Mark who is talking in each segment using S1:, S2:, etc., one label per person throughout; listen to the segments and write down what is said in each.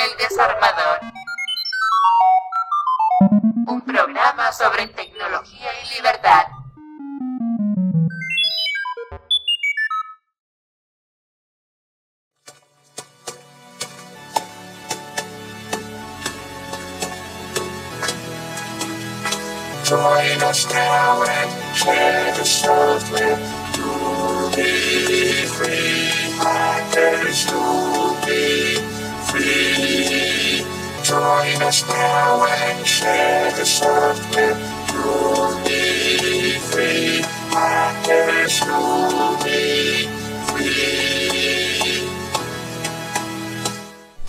S1: El Desarmador. Un programa sobre tecnología y libertad.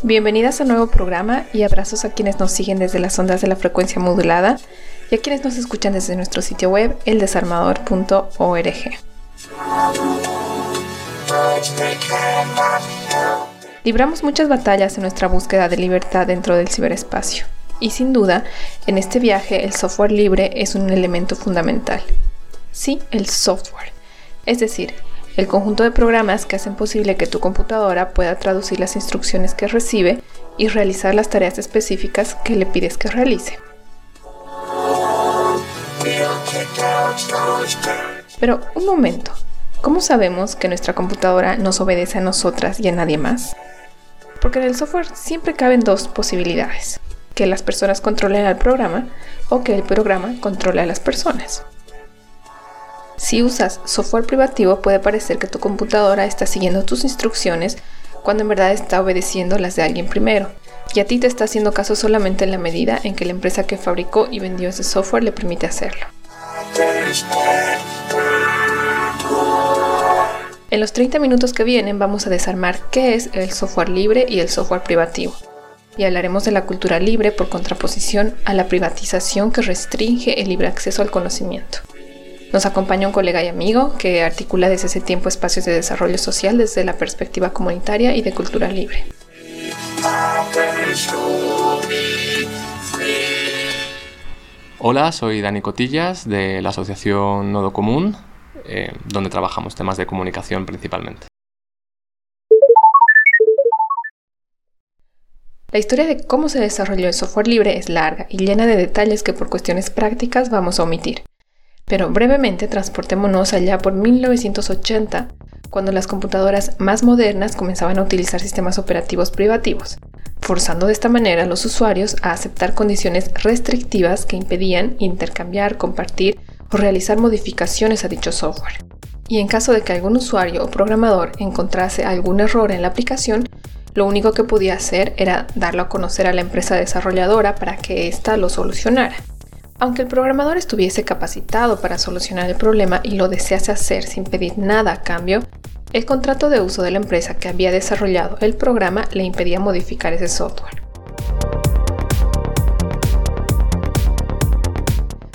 S2: Bienvenidas a un nuevo programa y abrazos a quienes nos siguen desde las ondas de la frecuencia modulada y a quienes nos escuchan desde nuestro sitio web eldesarmador.org. Libramos muchas batallas en nuestra búsqueda de libertad dentro del ciberespacio y sin duda, en este viaje el software libre es un elemento fundamental. Sí, el software, es decir, el conjunto de programas que hacen posible que tu computadora pueda traducir las instrucciones que recibe y realizar las tareas específicas que le pides que realice. Pero un momento, ¿cómo sabemos que nuestra computadora nos obedece a nosotras y a nadie más? Porque en el software siempre caben dos posibilidades, que las personas controlen al programa o que el programa controle a las personas. Si usas software privativo puede parecer que tu computadora está siguiendo tus instrucciones cuando en verdad está obedeciendo las de alguien primero, y a ti te está haciendo caso solamente en la medida en que la empresa que fabricó y vendió ese software le permite hacerlo. En los 30 minutos que vienen vamos a desarmar qué es el software libre y el software privativo. Y hablaremos de la cultura libre por contraposición a la privatización que restringe el libre acceso al conocimiento. Nos acompaña un colega y amigo que articula desde ese tiempo espacios de desarrollo social desde la perspectiva comunitaria y de cultura libre.
S3: Hola, soy Dani Cotillas de la asociación Nodo Común, eh, donde trabajamos temas de comunicación principalmente.
S2: La historia de cómo se desarrolló el software libre es larga y llena de detalles que por cuestiones prácticas vamos a omitir. Pero brevemente transportémonos allá por 1980, cuando las computadoras más modernas comenzaban a utilizar sistemas operativos privativos, forzando de esta manera a los usuarios a aceptar condiciones restrictivas que impedían intercambiar, compartir o realizar modificaciones a dicho software. Y en caso de que algún usuario o programador encontrase algún error en la aplicación, lo único que podía hacer era darlo a conocer a la empresa desarrolladora para que ésta lo solucionara. Aunque el programador estuviese capacitado para solucionar el problema y lo desease hacer sin pedir nada a cambio, el contrato de uso de la empresa que había desarrollado el programa le impedía modificar ese software.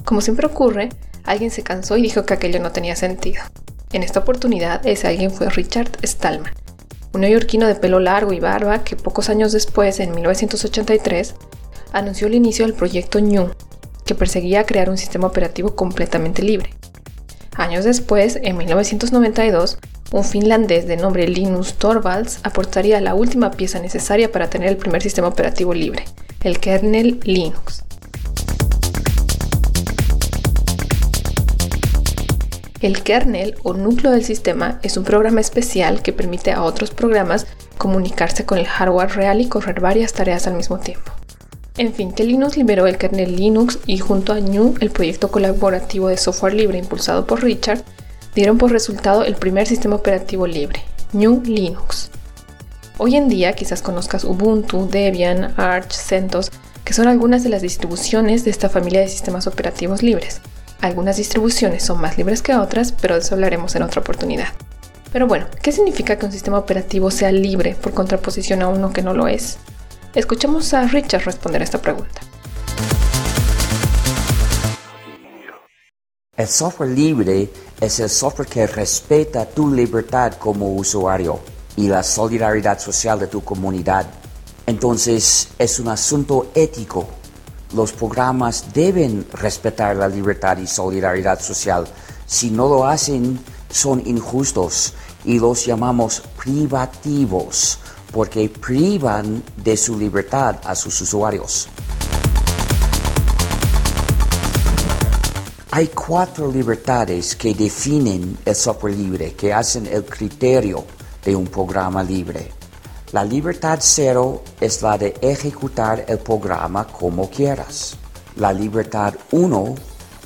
S2: Como siempre ocurre, alguien se cansó y dijo que aquello no tenía sentido. En esta oportunidad, ese alguien fue Richard Stallman, un neoyorquino de pelo largo y barba que pocos años después, en 1983, anunció el inicio del proyecto New, que perseguía crear un sistema operativo completamente libre. Años después, en 1992, un finlandés de nombre Linus Torvalds aportaría la última pieza necesaria para tener el primer sistema operativo libre, el kernel Linux. El kernel o núcleo del sistema es un programa especial que permite a otros programas comunicarse con el hardware real y correr varias tareas al mismo tiempo. En fin, que Linux liberó el kernel Linux y junto a GNU, el proyecto colaborativo de software libre impulsado por Richard, dieron por resultado el primer sistema operativo libre, GNU Linux. Hoy en día quizás conozcas Ubuntu, Debian, Arch, CentOS, que son algunas de las distribuciones de esta familia de sistemas operativos libres. Algunas distribuciones son más libres que otras, pero de eso hablaremos en otra oportunidad. Pero bueno, ¿qué significa que un sistema operativo sea libre por contraposición a uno que no lo es? Escuchemos a Richard responder esta pregunta.
S4: El software libre es el software que respeta tu libertad como usuario y la solidaridad social de tu comunidad. Entonces es un asunto ético. Los programas deben respetar la libertad y solidaridad social. Si no lo hacen, son injustos y los llamamos privativos porque privan de su libertad a sus usuarios. Hay cuatro libertades que definen el software libre, que hacen el criterio de un programa libre. La libertad cero es la de ejecutar el programa como quieras. La libertad uno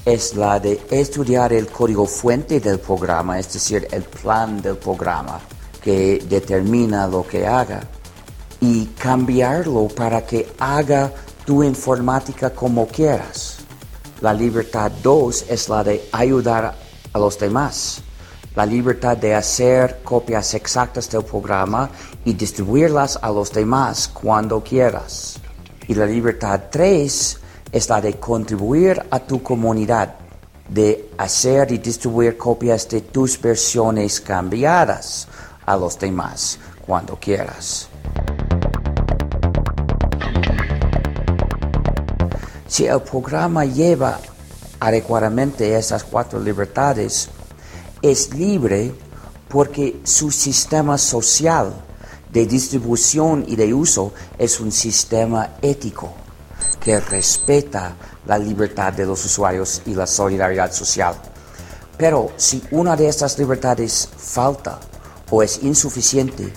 S4: es la de estudiar el código fuente del programa, es decir, el plan del programa que determina lo que haga y cambiarlo para que haga tu informática como quieras. La libertad 2 es la de ayudar a los demás. La libertad de hacer copias exactas del programa y distribuirlas a los demás cuando quieras. Y la libertad 3 es la de contribuir a tu comunidad, de hacer y distribuir copias de tus versiones cambiadas a los demás cuando quieras. Si el programa lleva adecuadamente esas cuatro libertades, es libre porque su sistema social de distribución y de uso es un sistema ético que respeta la libertad de los usuarios y la solidaridad social. Pero si una de estas libertades falta o es insuficiente,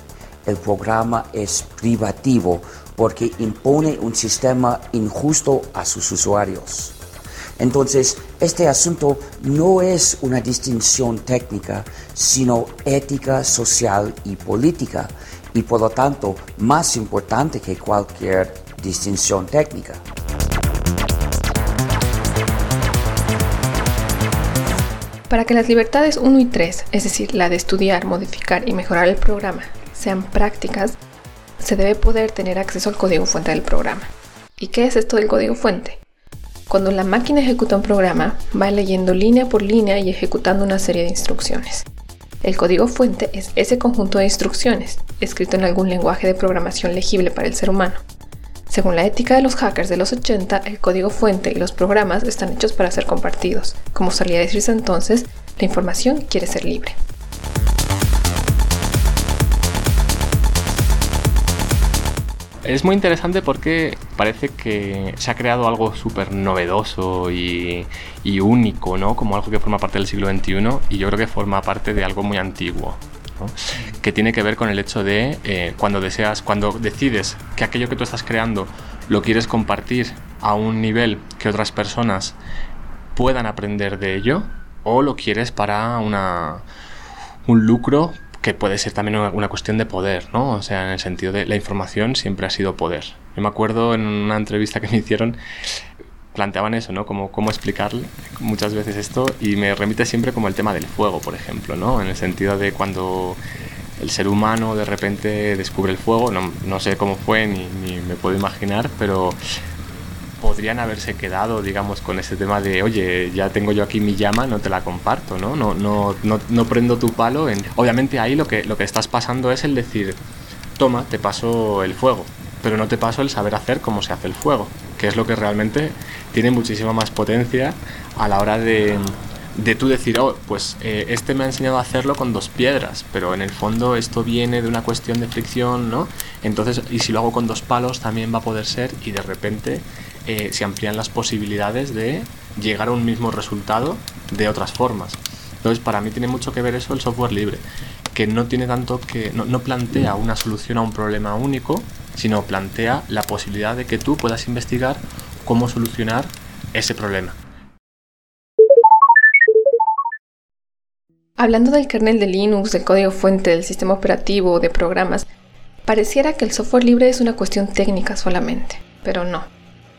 S4: el programa es privativo porque impone un sistema injusto a sus usuarios. Entonces, este asunto no es una distinción técnica, sino ética, social y política, y por lo tanto más importante que cualquier distinción técnica.
S2: Para que las libertades 1 y 3, es decir, la de estudiar, modificar y mejorar el programa, sean prácticas, se debe poder tener acceso al código fuente del programa. ¿Y qué es esto del código fuente? Cuando la máquina ejecuta un programa, va leyendo línea por línea y ejecutando una serie de instrucciones. El código fuente es ese conjunto de instrucciones, escrito en algún lenguaje de programación legible para el ser humano. Según la ética de los hackers de los 80, el código fuente y los programas están hechos para ser compartidos. Como solía decirse entonces, la información quiere ser libre.
S3: Es muy interesante porque parece que se ha creado algo súper novedoso y, único, ¿no? Como algo que forma parte del siglo XXI y yo creo que forma parte de algo muy antiguo. que tiene que ver con el hecho de eh, cuando deseas, cuando decides que aquello que tú estás creando lo quieres compartir a un nivel que otras personas puedan aprender de ello o lo quieres para una, un lucro que puede ser también una, cuestión de poder, ¿no? O sea, en el sentido de la información siempre ha sido poder. Yo me acuerdo en una entrevista que me hicieron, planteaban eso, ¿no? Como cómo explicarle muchas veces esto y me remite siempre como el tema del fuego, por ejemplo, ¿no? En el sentido de cuando el ser humano de repente descubre el fuego, no, sé cómo fue ni me puedo imaginar, pero podrían haberse quedado, digamos, con ese tema de, oye, ya tengo yo aquí mi llama, no te la comparto, ¿no? No, no, no, no prendo tu palo. En... Obviamente ahí lo que, lo que estás pasando es el decir, toma, te paso el fuego, pero no te paso el saber hacer cómo se hace el fuego, que es lo que realmente tiene muchísima más potencia a la hora de, de tú decir, oh, pues eh, este me ha enseñado a hacerlo con dos piedras, pero en el fondo esto viene de una cuestión de fricción, ¿no? Entonces, y si lo hago con dos palos también va a poder ser y de repente eh, se amplían las posibilidades de llegar a un mismo resultado de otras formas. Entonces, para mí tiene mucho que ver eso el software libre, que no tiene tanto que no, no plantea una solución a un problema único, sino plantea la posibilidad de que tú puedas investigar cómo solucionar ese problema.
S2: Hablando del kernel de Linux, del código fuente, del sistema operativo, de programas, pareciera que el software libre es una cuestión técnica solamente, pero no.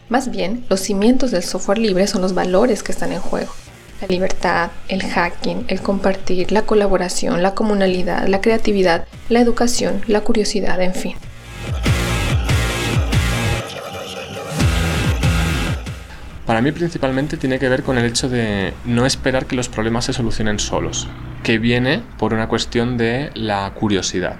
S2: Más bien, los cimientos del software libre son los valores que están en juego. La libertad, el hacking, el compartir, la colaboración, la comunalidad, la creatividad, la educación, la curiosidad, en fin.
S3: Para mí principalmente tiene que ver con el hecho de no esperar que los problemas se solucionen solos, que viene por una cuestión de la curiosidad.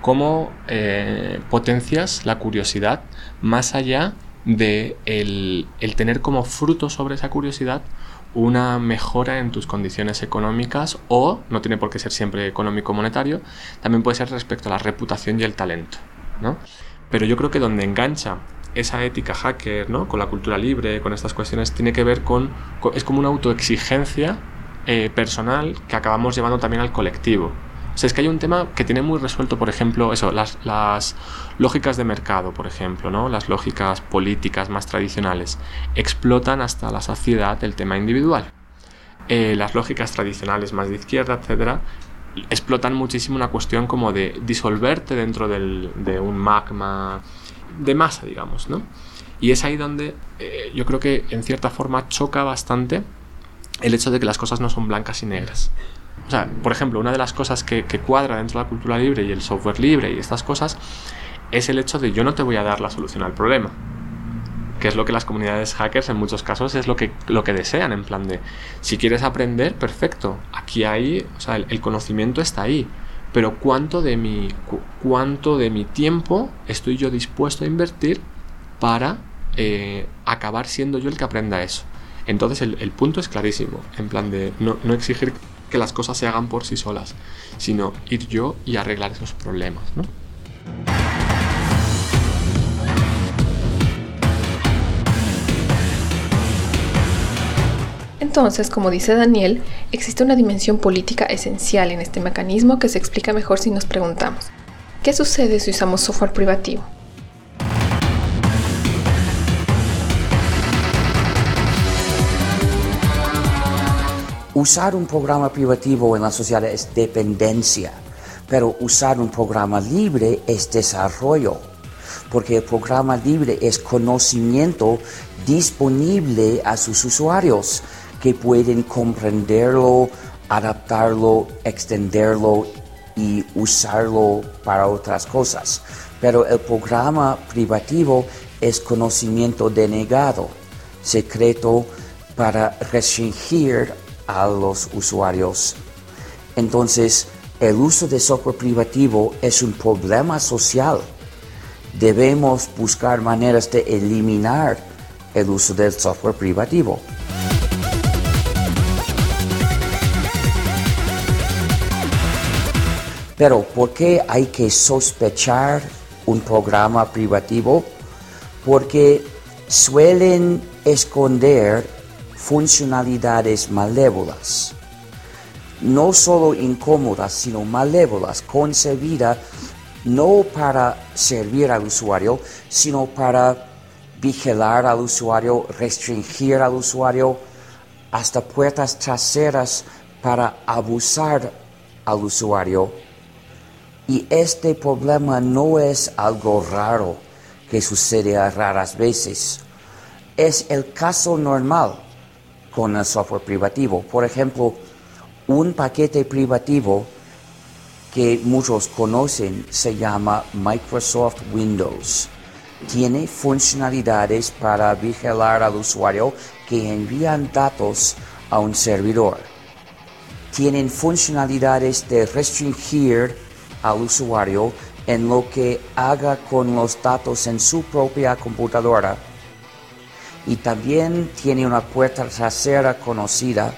S3: ¿Cómo eh, potencias la curiosidad más allá de el, tener como fruto sobre esa curiosidad una mejora en tus condiciones económicas o, no tiene por qué ser siempre económico-monetario, también puede ser respecto a la reputación y el talento. ¿no? Pero yo creo que donde engancha esa ética hacker, ¿no? Con la cultura libre, con estas cuestiones, tiene que ver con, es como una autoexigencia eh, personal que acabamos llevando también al colectivo. O sea, es que hay un tema que tiene muy resuelto, por ejemplo, eso, las, las lógicas de mercado, por ejemplo, ¿no? Las lógicas políticas más tradicionales explotan hasta la saciedad el tema individual. Eh, las lógicas tradicionales más de izquierda, etcétera, explotan muchísimo una cuestión como de disolverte dentro del, de un magma de masa, digamos, ¿no? Y es ahí donde eh, yo creo que en cierta forma choca bastante el hecho de que las cosas no son blancas y negras. O sea, por ejemplo, una de las cosas que, cuadra dentro de la cultura libre y el software libre y estas cosas es el hecho de yo no te voy a dar la solución al problema. Que es lo que las comunidades hackers en muchos casos es lo que, lo que desean, en plan de, si quieres aprender, perfecto, aquí hay, o sea, el conocimiento está ahí, pero cuánto de mi cuánto de mi tiempo estoy yo dispuesto a invertir para eh, acabar siendo yo el que aprenda eso. Entonces el, el punto es clarísimo, en plan de no, no, exigir que las cosas se hagan por sí solas, sino ir yo y arreglar esos problemas. ¿no?
S2: Entonces, como dice Daniel, existe una dimensión política esencial en este mecanismo que se explica mejor si nos preguntamos, ¿qué sucede si usamos software privativo?
S4: Usar un programa privativo en la sociedad es dependencia, pero usar un programa libre es desarrollo, porque el programa libre es conocimiento disponible a sus usuarios que pueden comprenderlo, adaptarlo, extenderlo y usarlo para otras cosas. Pero el programa privativo es conocimiento denegado, secreto para restringir a los usuarios. Entonces, el uso de software privativo es un problema social. Debemos buscar maneras de eliminar el uso del software privativo. Pero ¿por qué hay que sospechar un programa privativo? Porque suelen esconder funcionalidades malévolas. No solo incómodas, sino malévolas, concebidas no para servir al usuario, sino para vigilar al usuario, restringir al usuario, hasta puertas traseras para abusar al usuario. Y este problema no es algo raro que sucede a raras veces. Es el caso normal con el software privativo. Por ejemplo, un paquete privativo que muchos conocen se llama Microsoft Windows. Tiene funcionalidades para vigilar al usuario que envían datos a un servidor. Tienen funcionalidades de restringir al usuario en lo que haga con los datos en su propia computadora y también tiene una puerta trasera conocida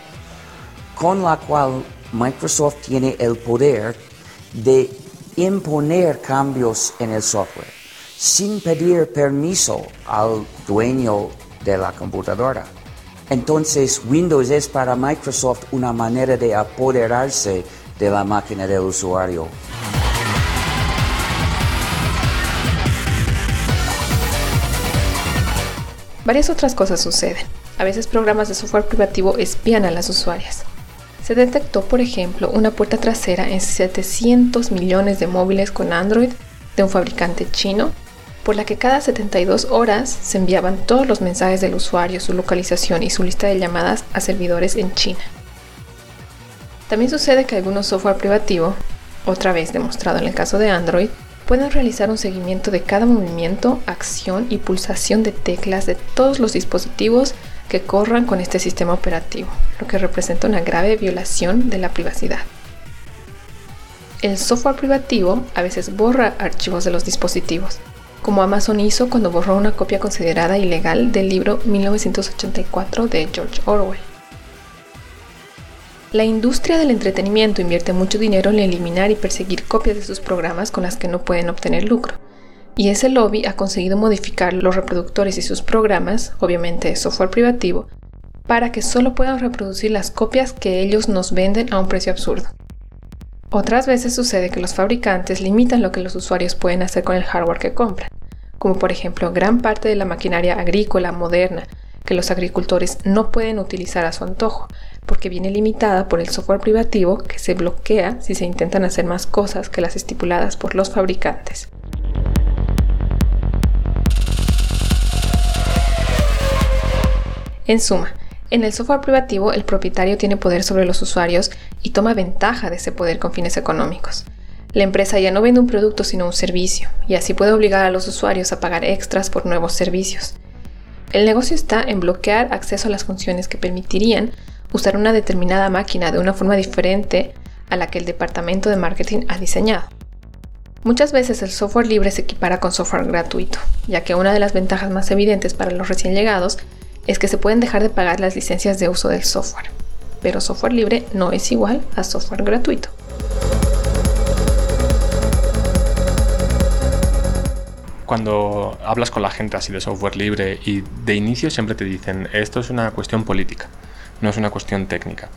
S4: con la cual Microsoft tiene el poder de imponer cambios en el software sin pedir permiso al dueño de la computadora. Entonces Windows es para Microsoft una manera de apoderarse de la máquina del usuario.
S2: Varias otras cosas suceden. A veces programas de software privativo espían a las usuarias. Se detectó, por ejemplo, una puerta trasera en 700 millones de móviles con Android de un fabricante chino, por la que cada 72 horas se enviaban todos los mensajes del usuario, su localización y su lista de llamadas a servidores en China. También sucede que algunos software privativo, otra vez demostrado en el caso de Android, pueden realizar un seguimiento de cada movimiento, acción y pulsación de teclas de todos los dispositivos que corran con este sistema operativo, lo que representa una grave violación de la privacidad. El software privativo a veces borra archivos de los dispositivos, como Amazon hizo cuando borró una copia considerada ilegal del libro 1984 de George Orwell. La industria del entretenimiento invierte mucho dinero en eliminar y perseguir copias de sus programas con las que no pueden obtener lucro. Y ese lobby ha conseguido modificar los reproductores y sus programas, obviamente software privativo, para que solo puedan reproducir las copias que ellos nos venden a un precio absurdo. Otras veces sucede que los fabricantes limitan lo que los usuarios pueden hacer con el hardware que compran, como por ejemplo gran parte de la maquinaria agrícola moderna que los agricultores no pueden utilizar a su antojo, porque viene limitada por el software privativo que se bloquea si se intentan hacer más cosas que las estipuladas por los fabricantes. En suma, en el software privativo el propietario tiene poder sobre los usuarios y toma ventaja de ese poder con fines económicos. La empresa ya no vende un producto sino un servicio, y así puede obligar a los usuarios a pagar extras por nuevos servicios. El negocio está en bloquear acceso a las funciones que permitirían usar una determinada máquina de una forma diferente a la que el departamento de marketing ha diseñado. Muchas veces el software libre se equipara con software gratuito, ya que una de las ventajas más evidentes para los recién llegados es que se pueden dejar de pagar las licencias de uso del software, pero software libre no es igual a software gratuito.
S3: cuando hablas con la gente así de software libre y de inicio siempre te dicen, esto es una cuestión política, no es una cuestión técnica.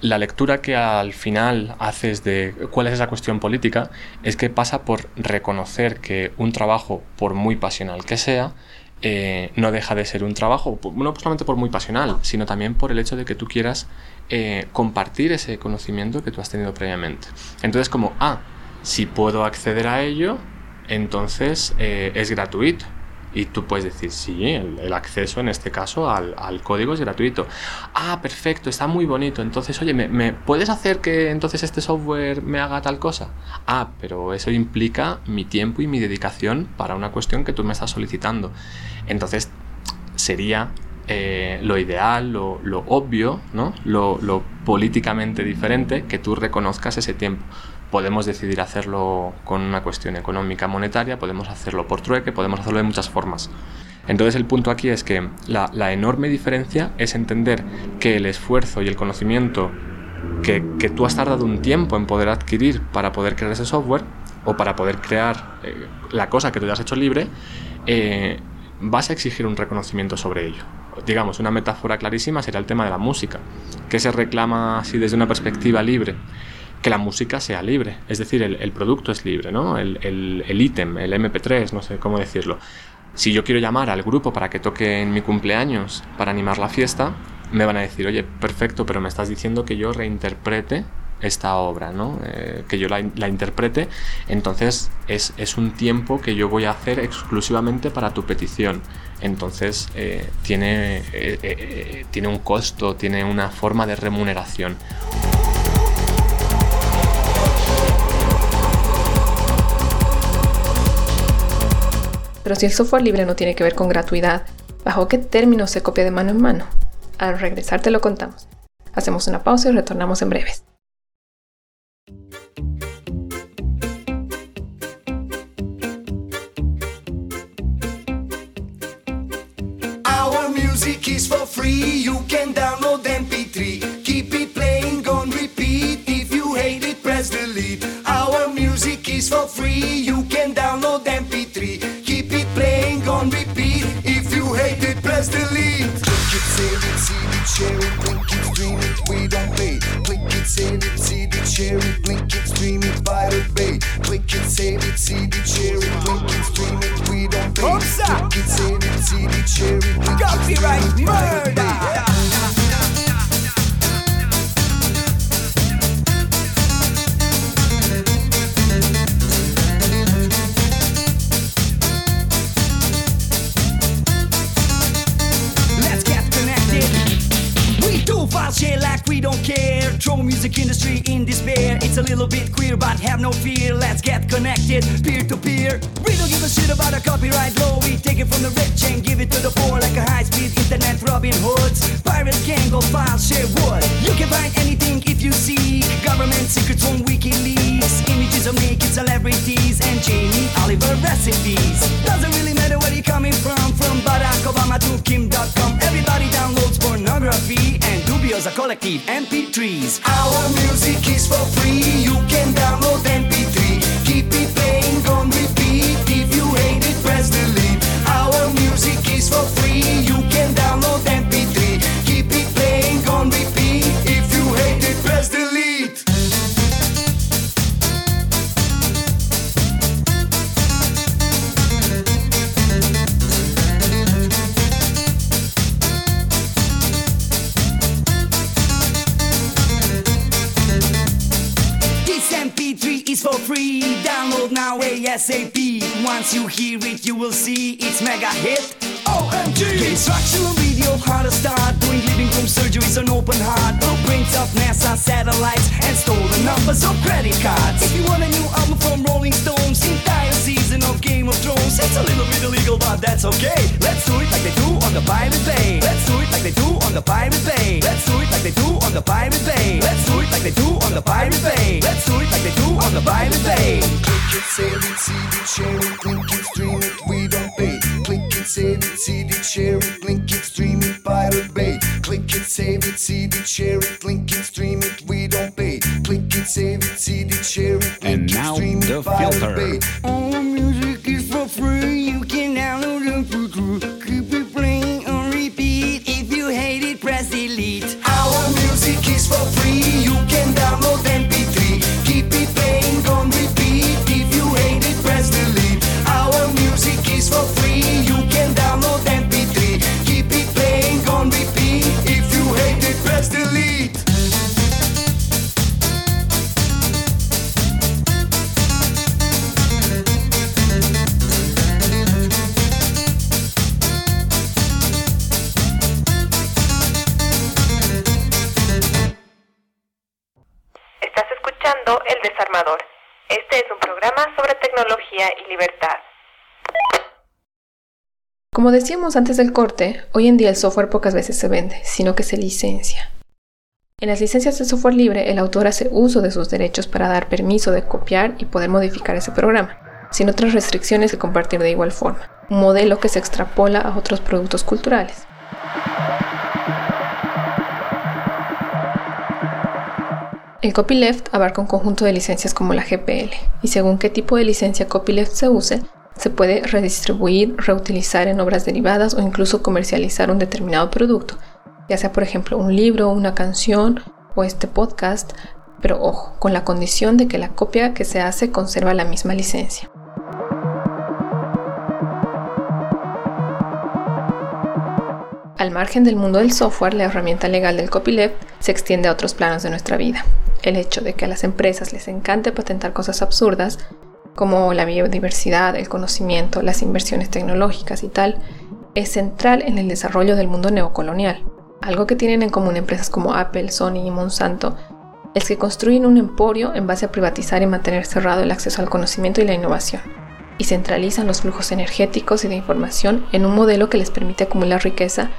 S3: La lectura que al final haces de cuál es esa cuestión política es que pasa por reconocer que un trabajo, por muy pasional que sea, eh, no deja de ser un trabajo, no solamente por muy pasional, sino también por el hecho de que tú quieras eh, compartir ese conocimiento que tú has tenido previamente. Entonces como, ah, si puedo acceder a ello, entonces eh, es gratuito. Y tú puedes decir, sí, el, acceso en este caso al, código es gratuito. Ah, perfecto, está muy bonito. Entonces, oye, ¿me, puedes hacer que entonces este software me haga tal cosa? Ah, pero eso implica mi tiempo y mi dedicación para una cuestión que tú me estás solicitando. Entonces, sería eh, lo ideal, lo, obvio, ¿no? Lo, lo políticamente diferente, que tú reconozcas ese tiempo podemos decidir hacerlo con una cuestión económica monetaria, podemos hacerlo por trueque, podemos hacerlo de muchas formas. Entonces el punto aquí es que la, enorme diferencia es entender que el esfuerzo y el conocimiento que, tú has tardado un tiempo en poder adquirir para poder crear ese software o para poder crear eh, la cosa que tú ya has hecho libre, eh, vas a exigir un reconocimiento sobre ello. Digamos, una metáfora clarísima sería el tema de la música, que se reclama así desde una perspectiva libre que la música sea libre, es decir, el, producto es libre, ¿no? El ítem, el, MP3, no sé cómo decirlo. Si yo quiero llamar al grupo para que toque en mi cumpleaños para animar la fiesta, me van a decir, oye, perfecto, pero me estás diciendo que yo reinterprete esta obra, ¿no? Eh, que yo la, interprete, entonces es, un tiempo que yo voy a hacer exclusivamente para tu petición. Entonces eh, tiene, eh, tiene un costo, tiene una forma de remuneración.
S2: Pero si el software libre no tiene que ver con gratuidad, ¿bajo qué términos se copia de mano en mano? Al regresar te lo contamos. Hacemos una pausa y retornamos en breves.
S5: Our music is for free. You can download MP3. Keep it playing on repeat. If you hate it, press delete. Our music is for free. You can download MP3. Press delete. Click it, save it, see it, share it, blink it, stream it, we don't pay. Click it, save it, see it, share it, blink it, stream it, Pirate Bay. Click it, save it, see it, share it, blink it, stream it, we don't pay. Click it, save it, see it, share it, blink it, stream it, Pirate Bay. Music industry in despair. It's a little bit queer, but have no fear. Let's get connected, peer to peer. We don't give a shit about a copyright law. We take it from the rich and give it to the poor like a high speed internet Robin Hoods. Pirates can go file, share wood. You can find anything if you seek. Government secrets on WikiLeaks. Images of naked celebrities and Jamie Oliver recipes. Doesn't really matter where you're coming from. From Barack Obama to Kim.com. collective MP3s. Our music is for free, you can download MP3. ASAP. Once you hear it, you will see it's mega hit. OMG! Instructional video, how to start doing living room surgeries on open heart. Blueprints of NASA satellites and stolen numbers of credit cards. If you want a new album from Rolling Stones, entire season of Game of Thrones, it's a little bit illegal, but that's okay. Let's do it like they on the Pirate Bay. Let's do it like they do on the Pirate Bay. Let's do it like they do on the Pirate Bay. Let's do it like they do on the Pirate Bay. Let's do it like they do on the Pirate Bay.
S6: Click it, save it, see it, share it, link it, stream it, we don't pay. Click it, save it, see it, share it, link it, stream it, Pirate Bay. Click it, save it, see it, share it, link it, stream it, we don't pay. Click it, save it, see it, share it,
S7: And
S6: it,
S7: now
S6: stream
S7: the
S6: it, Pirate
S7: filter.
S6: Bay.
S5: All music is for free. You can download it for free. For free. You can download MP3. Keep it playing on repeat. If you hate it, press delete.
S1: Estás escuchando El Desarmador. Este es un programa sobre tecnología y libertad.
S2: Como decíamos antes del corte, hoy en día el software pocas veces se vende, sino que se licencia. En las licencias de software libre, el autor hace uso de sus derechos para dar permiso de copiar y poder modificar ese programa, sin otras restricciones que compartir de igual forma, un modelo que se extrapola a otros productos culturales. El copyleft abarca un conjunto de licencias como la GPL, y según qué tipo de licencia copyleft se use, se puede redistribuir, reutilizar en obras derivadas o incluso comercializar un determinado producto, ya sea por ejemplo un libro, una canción o este podcast, pero ojo, con la condición de que la copia que se hace conserva la misma licencia. Al margen del mundo del software, la herramienta legal del copyleft se extiende a otros planos de nuestra vida. El hecho de que a las empresas les encante patentar cosas absurdas, como la biodiversidad, el conocimiento, las inversiones tecnológicas y tal, es central en el desarrollo del mundo neocolonial. Algo que tienen en común empresas como Apple, Sony y Monsanto es que construyen un emporio en base a privatizar y mantener cerrado el acceso al conocimiento y la innovación, y centralizan los flujos energéticos y de información en un modelo que les permite acumular riqueza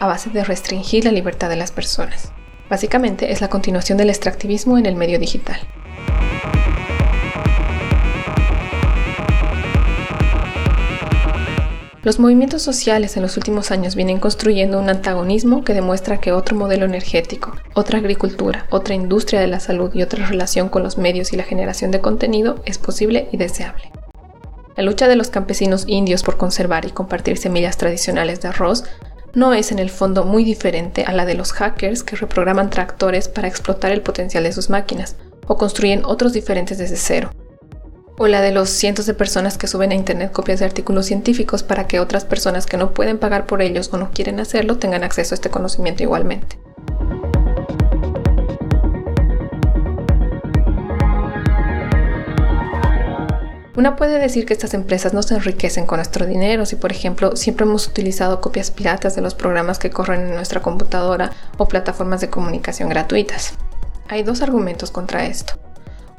S2: a base de restringir la libertad de las personas. Básicamente es la continuación del extractivismo en el medio digital. Los movimientos sociales en los últimos años vienen construyendo un antagonismo que demuestra que otro modelo energético, otra agricultura, otra industria de la salud y otra relación con los medios y la generación de contenido es posible y deseable. La lucha de los campesinos indios por conservar y compartir semillas tradicionales de arroz no es en el fondo muy diferente a la de los hackers que reprograman tractores para explotar el potencial de sus máquinas o construyen otros diferentes desde cero. O la de los cientos de personas que suben a internet copias de artículos científicos para que otras personas que no pueden pagar por ellos o no quieren hacerlo tengan acceso a este conocimiento igualmente. Una puede decir que estas empresas no se enriquecen con nuestro dinero si, por ejemplo, siempre hemos utilizado copias piratas de los programas que corren en nuestra computadora o plataformas de comunicación gratuitas. Hay dos argumentos contra esto.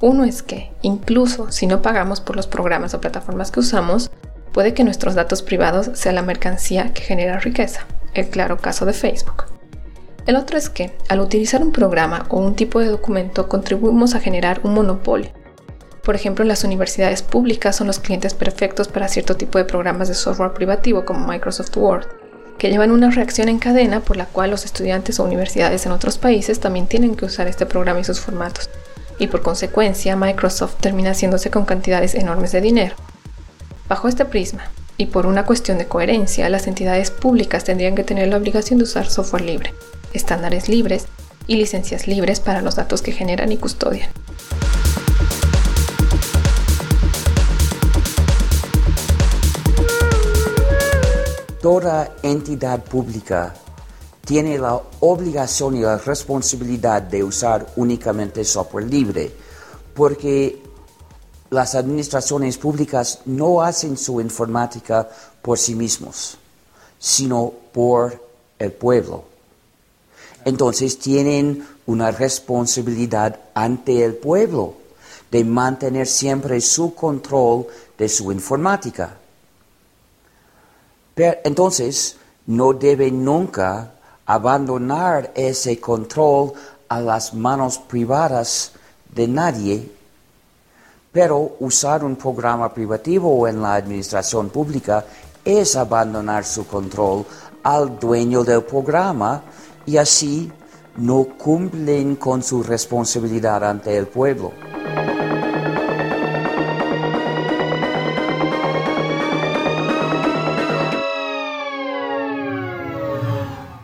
S2: Uno es que, incluso si no pagamos por los programas o plataformas que usamos, puede que nuestros datos privados sea la mercancía que genera riqueza, el claro caso de Facebook. El otro es que, al utilizar un programa o un tipo de documento, contribuimos a generar un monopolio. Por ejemplo, las universidades públicas son los clientes perfectos para cierto tipo de programas de software privativo como Microsoft Word. que llevan una reacción en cadena por la cual los estudiantes o universidades en otros países también tienen que usar este programa y sus formatos, y por consecuencia Microsoft termina haciéndose con cantidades enormes de dinero. Bajo este prisma, y por una cuestión de coherencia, las entidades públicas tendrían que tener la obligación de usar software libre, estándares libres y licencias libres para los datos que generan y custodian.
S4: Toda entidad pública tiene la obligación y la responsabilidad de usar únicamente software libre, porque las administraciones públicas no hacen su informática por sí mismos, sino por el pueblo. Entonces tienen una responsabilidad ante el pueblo de mantener siempre su control de su informática. entonces, no deben nunca abandonar ese control a las manos privadas de nadie, pero usar un programa privativo en la administración pública es abandonar su control al dueño del programa y así no cumplen con su responsabilidad ante el pueblo.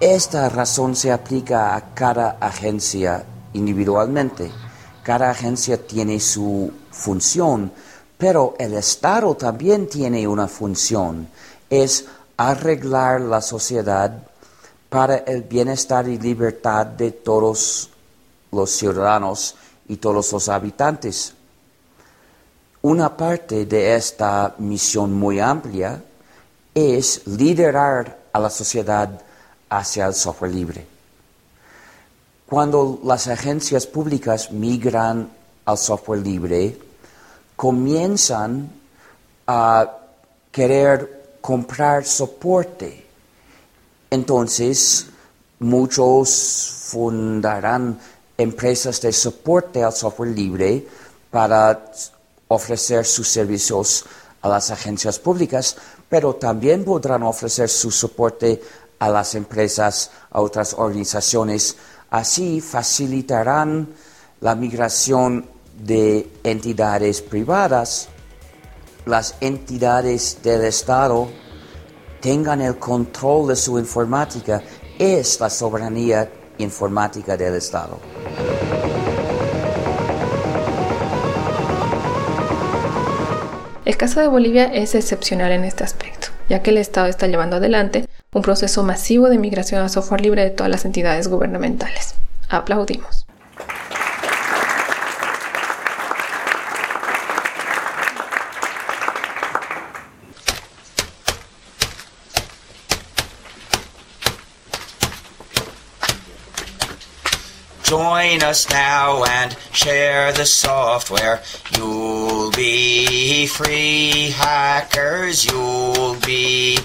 S4: Esta razón se aplica a cada agencia individualmente. Cada agencia tiene su función, pero el Estado también tiene una función. Es arreglar la sociedad para el bienestar y libertad de todos los ciudadanos y todos los habitantes. Una parte de esta misión muy amplia es liderar a la sociedad hacia el software libre. Cuando las agencias públicas migran al software libre, comienzan a querer comprar soporte. Entonces, muchos fundarán empresas de soporte al software libre para ofrecer sus servicios a las agencias públicas, pero también podrán ofrecer su soporte a las empresas, a otras organizaciones. Así facilitarán la migración de entidades privadas. Las entidades del Estado tengan el control de su informática. Es la soberanía informática del Estado.
S2: El caso de Bolivia es excepcional en este aspecto, ya que el Estado está llevando adelante un proceso masivo de migración a software libre de todas las entidades gubernamentales. Aplaudimos.
S7: Join us now and share the software. You'll be free, hackers. You'll be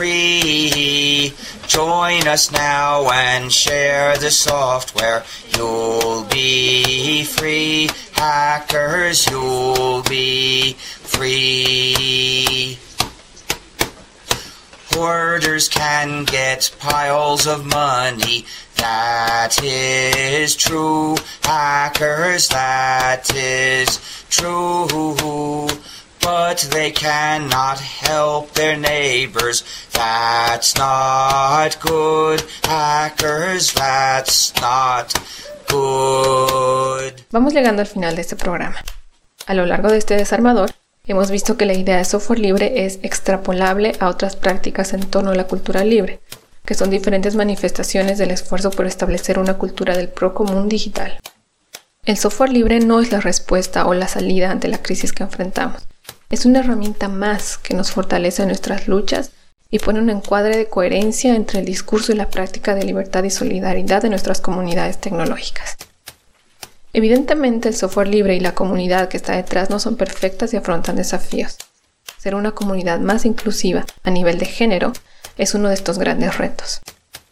S7: free. Join us now and share the software. You'll be free, hackers. You'll be free. Hoarders can get piles of money. That is true. Hackers, that is true. But they cannot help their neighbors. That's not good. Hackers, that's not good.
S2: Vamos llegando al final de este programa. A lo largo de este desarmador, hemos visto que la idea de software libre es extrapolable a otras prácticas en torno a la cultura libre, que son diferentes manifestaciones del esfuerzo por establecer una cultura del pro común digital. El software libre no es la respuesta o la salida ante la crisis que enfrentamos. Es una herramienta más que nos fortalece en nuestras luchas y pone un encuadre de coherencia entre el discurso y la práctica de libertad y solidaridad de nuestras comunidades tecnológicas. Evidentemente el software libre y la comunidad que está detrás no son perfectas y afrontan desafíos. Ser una comunidad más inclusiva a nivel de género es uno de estos grandes retos.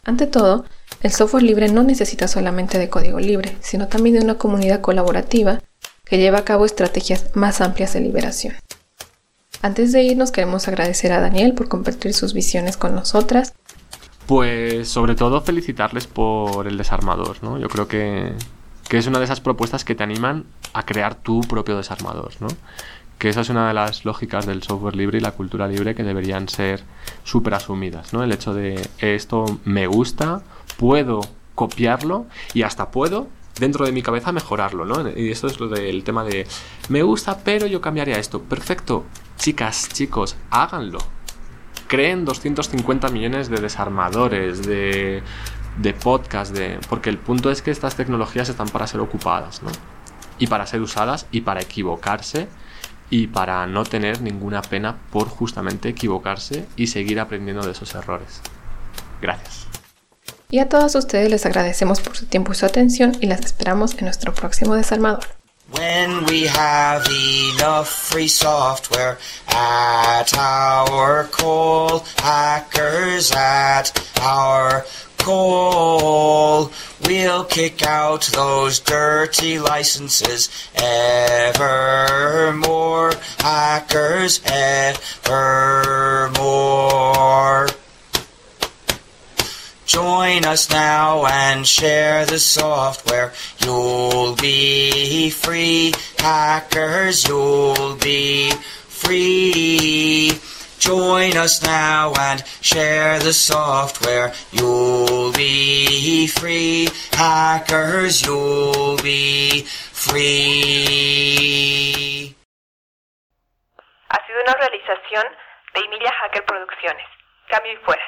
S2: Ante todo, el software libre no necesita solamente de código libre, sino también de una comunidad colaborativa que lleva a cabo estrategias más amplias de liberación. Antes de irnos queremos agradecer a Daniel por compartir sus visiones con nosotras
S3: Pues sobre todo felicitarles por el desarmador, ¿no? Yo creo que, que es una de esas propuestas que te animan a crear tu propio desarmador, ¿no? Que esa es una de las lógicas del software libre y la cultura libre que deberían ser súper asumidas, ¿no? El hecho de esto me gusta, puedo copiarlo y hasta puedo dentro de mi cabeza mejorarlo, ¿no? Y esto es lo del tema de me gusta, pero yo cambiaría esto. Perfecto. Chicas, chicos, háganlo. Creen 250 millones de desarmadores, de, de podcast, de, porque el punto es que estas tecnologías están para ser ocupadas, ¿no? Y para ser usadas y para equivocarse y para no tener ninguna pena por justamente equivocarse y seguir aprendiendo de esos errores. Gracias.
S2: Y a todos ustedes les agradecemos por su tiempo y su atención y las esperamos en nuestro próximo desarmador.
S4: When we have enough free software at our call, hackers at our call, we'll kick out those dirty licenses evermore, hackers evermore. Join us now and share the software. You'll be free, hackers, you'll be free. Join us now and share the software. You'll be free, hackers, you'll be free.
S1: Ha sido una realización de Emilia Hacker Producciones. Cambio y fuera.